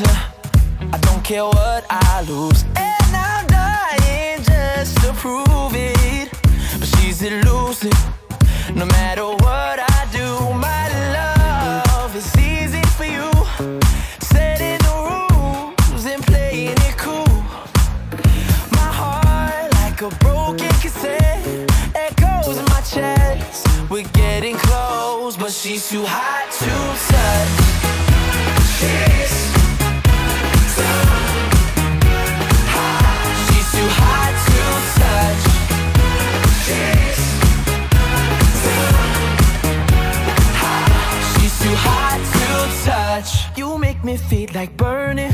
water. I don't care what I lose. And I'm dying just to prove it. But she's elusive. No matter what I do, my love is easy for you. Setting the rules and playing it cool. My heart, like a broken cassette, echoes in my chest. We're getting close, but she's too high. feet like burning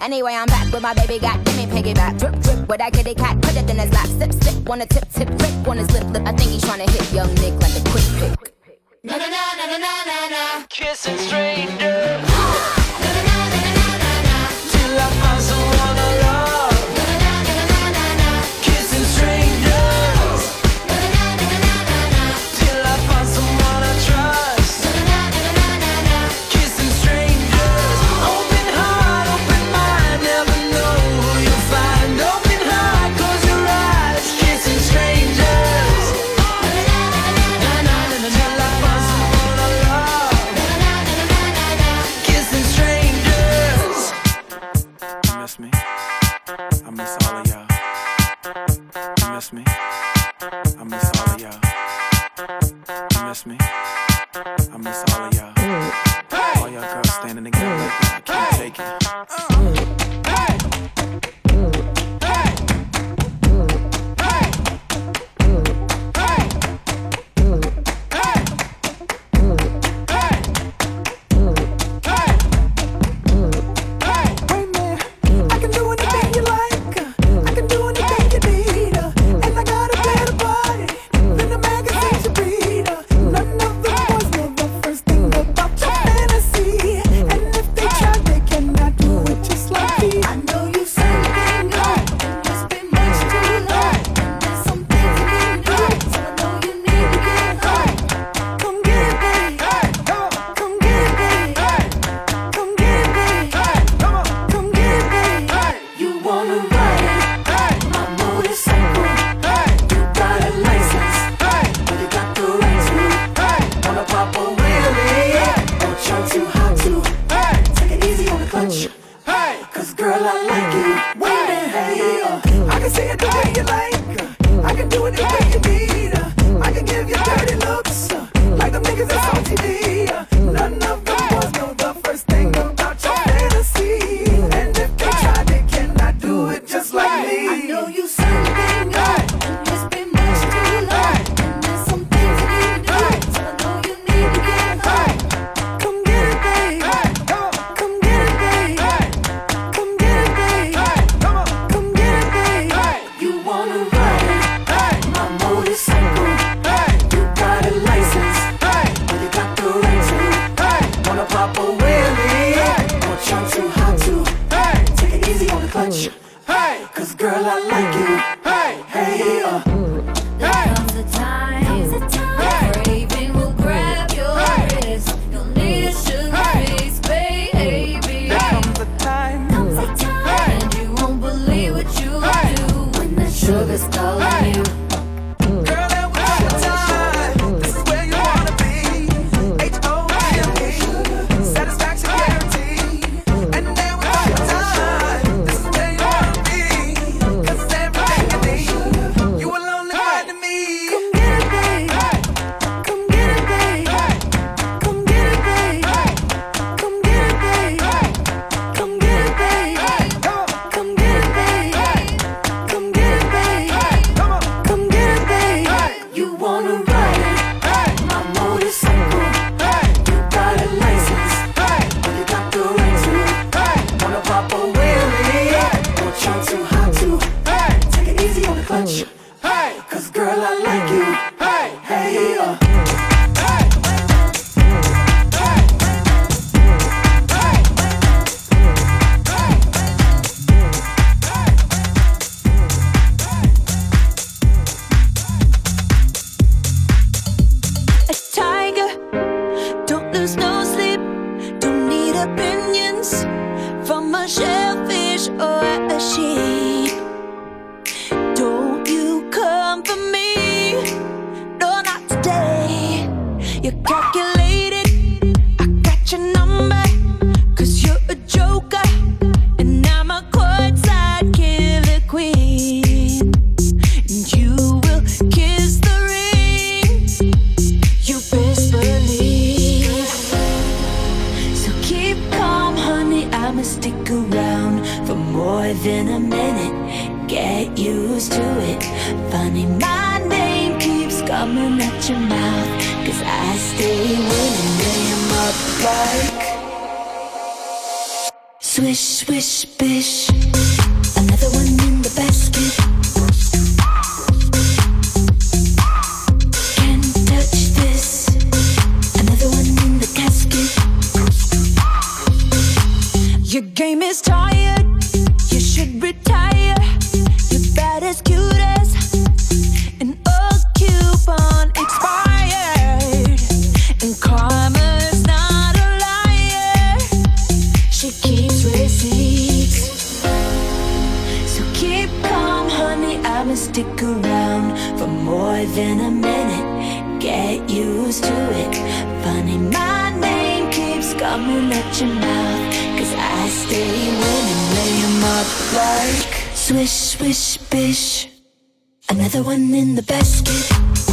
Anyway, I'm back with my baby got gimme piggyback. Drip, drip with that kitty cat, put it in his lap. Sip, sip, wanna tip, tip, prick on his lip, lip. I think he's trying to hit young Nick like a quick pick. Na na na na na na na na. Kissing strangers. Ah! Your game is tired. You should retire. You're bad as cute as an old coupon expired. And karma's not a liar. She keeps receipts. So keep calm, honey. I'ma stick around for more than a minute. Get used to it. Funny, my name keeps coming at your mouth. Lay 'em up like swish, swish, bish. Another one in the basket.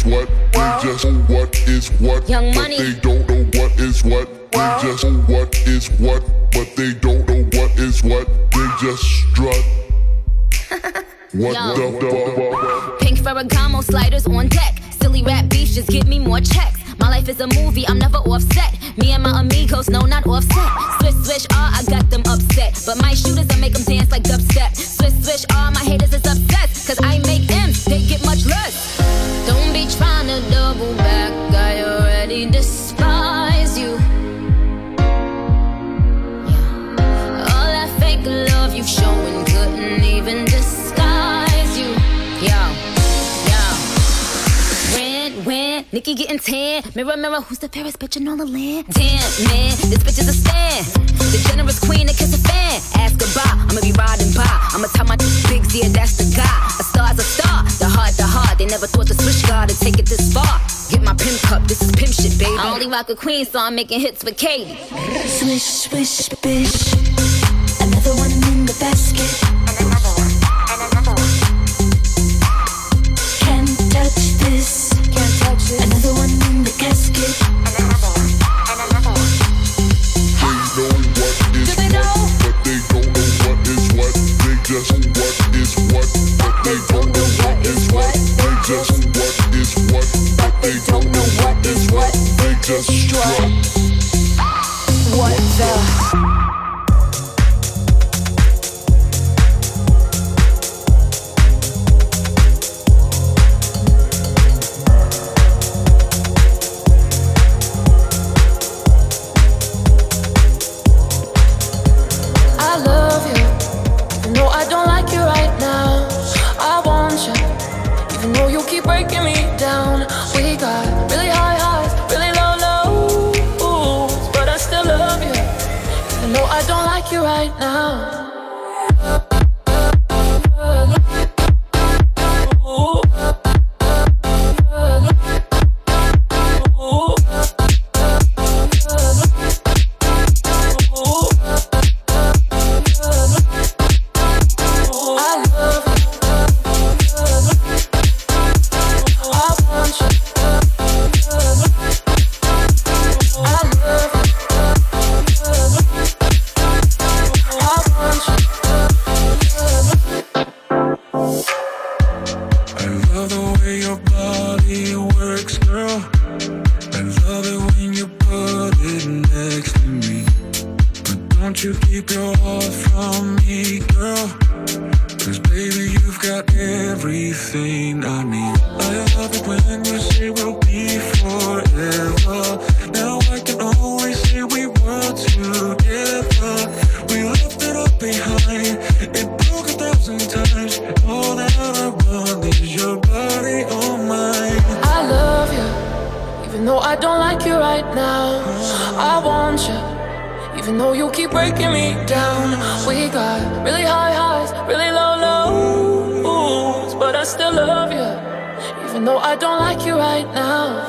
Is what. They just know what is what, Young but Money. they don't know what is what. They just know what is what, but they don't know what is what. They just strut. what Yo. the fuck? Pink Ferragamo sliders on deck. Silly rap beefs just give me more checks. My life is a movie, I'm never offset. Me and my amigos, no, not offset. Swish, swish, ah, I got them upset. But my shooters, I make them dance like dubstep. Swish, swish, ah, my haters is obsessed. Cause I make M's, they get much less. Don't be trying to double back, I already despise you. All that fake love you showing couldn't even disguise When, when, Nicki getting tan. Mirror, mirror, who's the fairest bitch in all the land? Damn, man, this bitch is a stand. The generous queen that kiss a fan. Ask goodbye, I'ma be riding by. I'ma tell my big yeah, that's the guy. A star's a star, the heart, the heart. They never thought the switch guard to take it this far. Get my pimp cup, this is pimp shit, baby. I only rock a queen, so I'm making hits with Katy. Swish, swish, bish. Another one I still love you, even though I don't like you right now.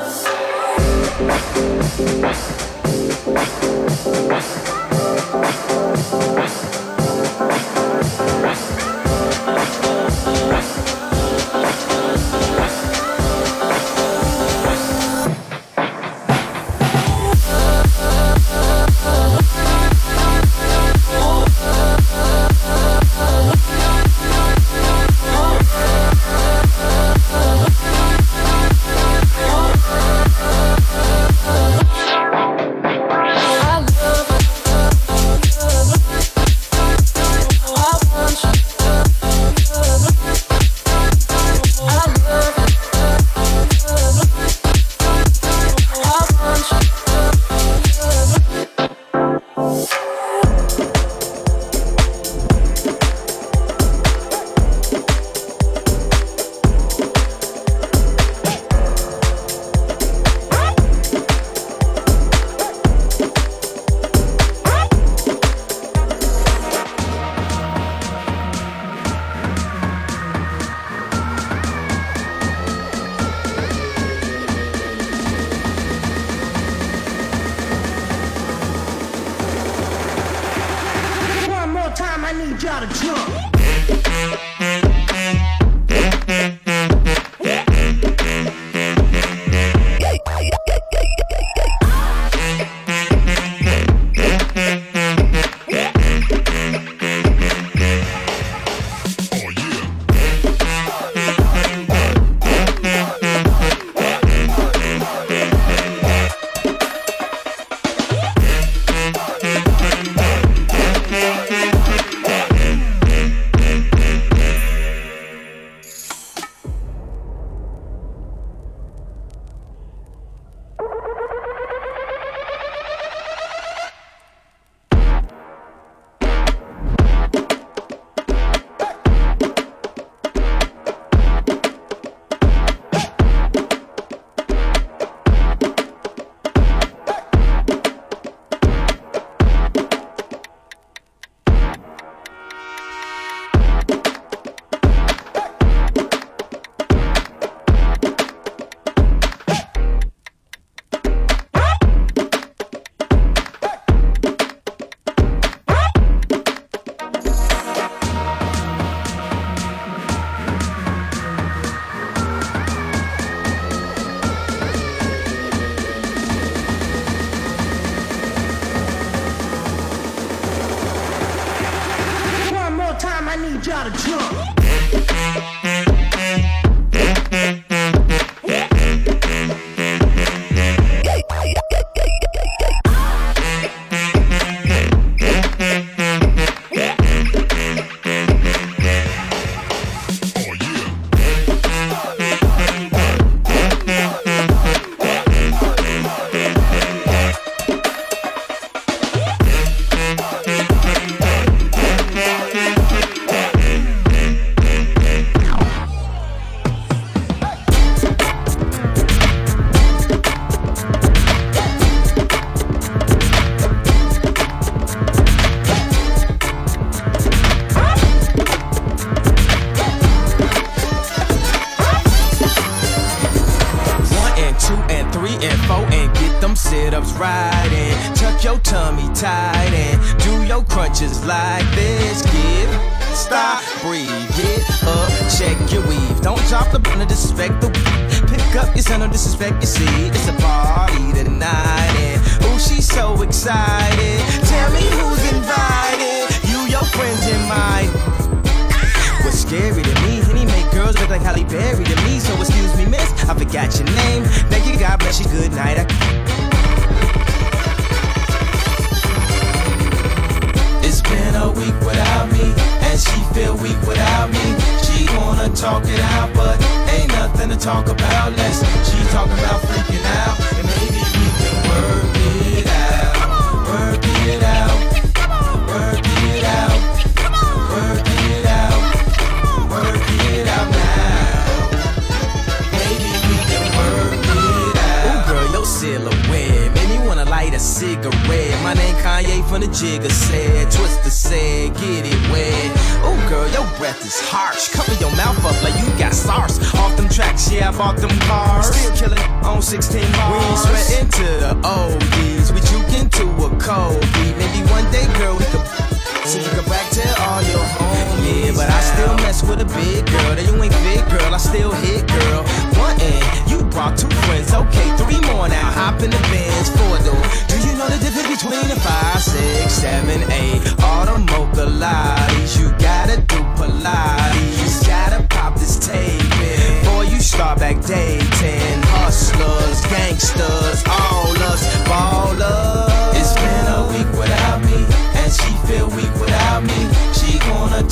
16. We ain't sweat into the old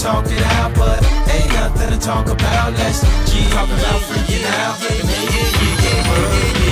talk it out, but ain't nothing to talk about. Let's G talk about freaking out. yeah, yeah, yeah, yeah. yeah, yeah.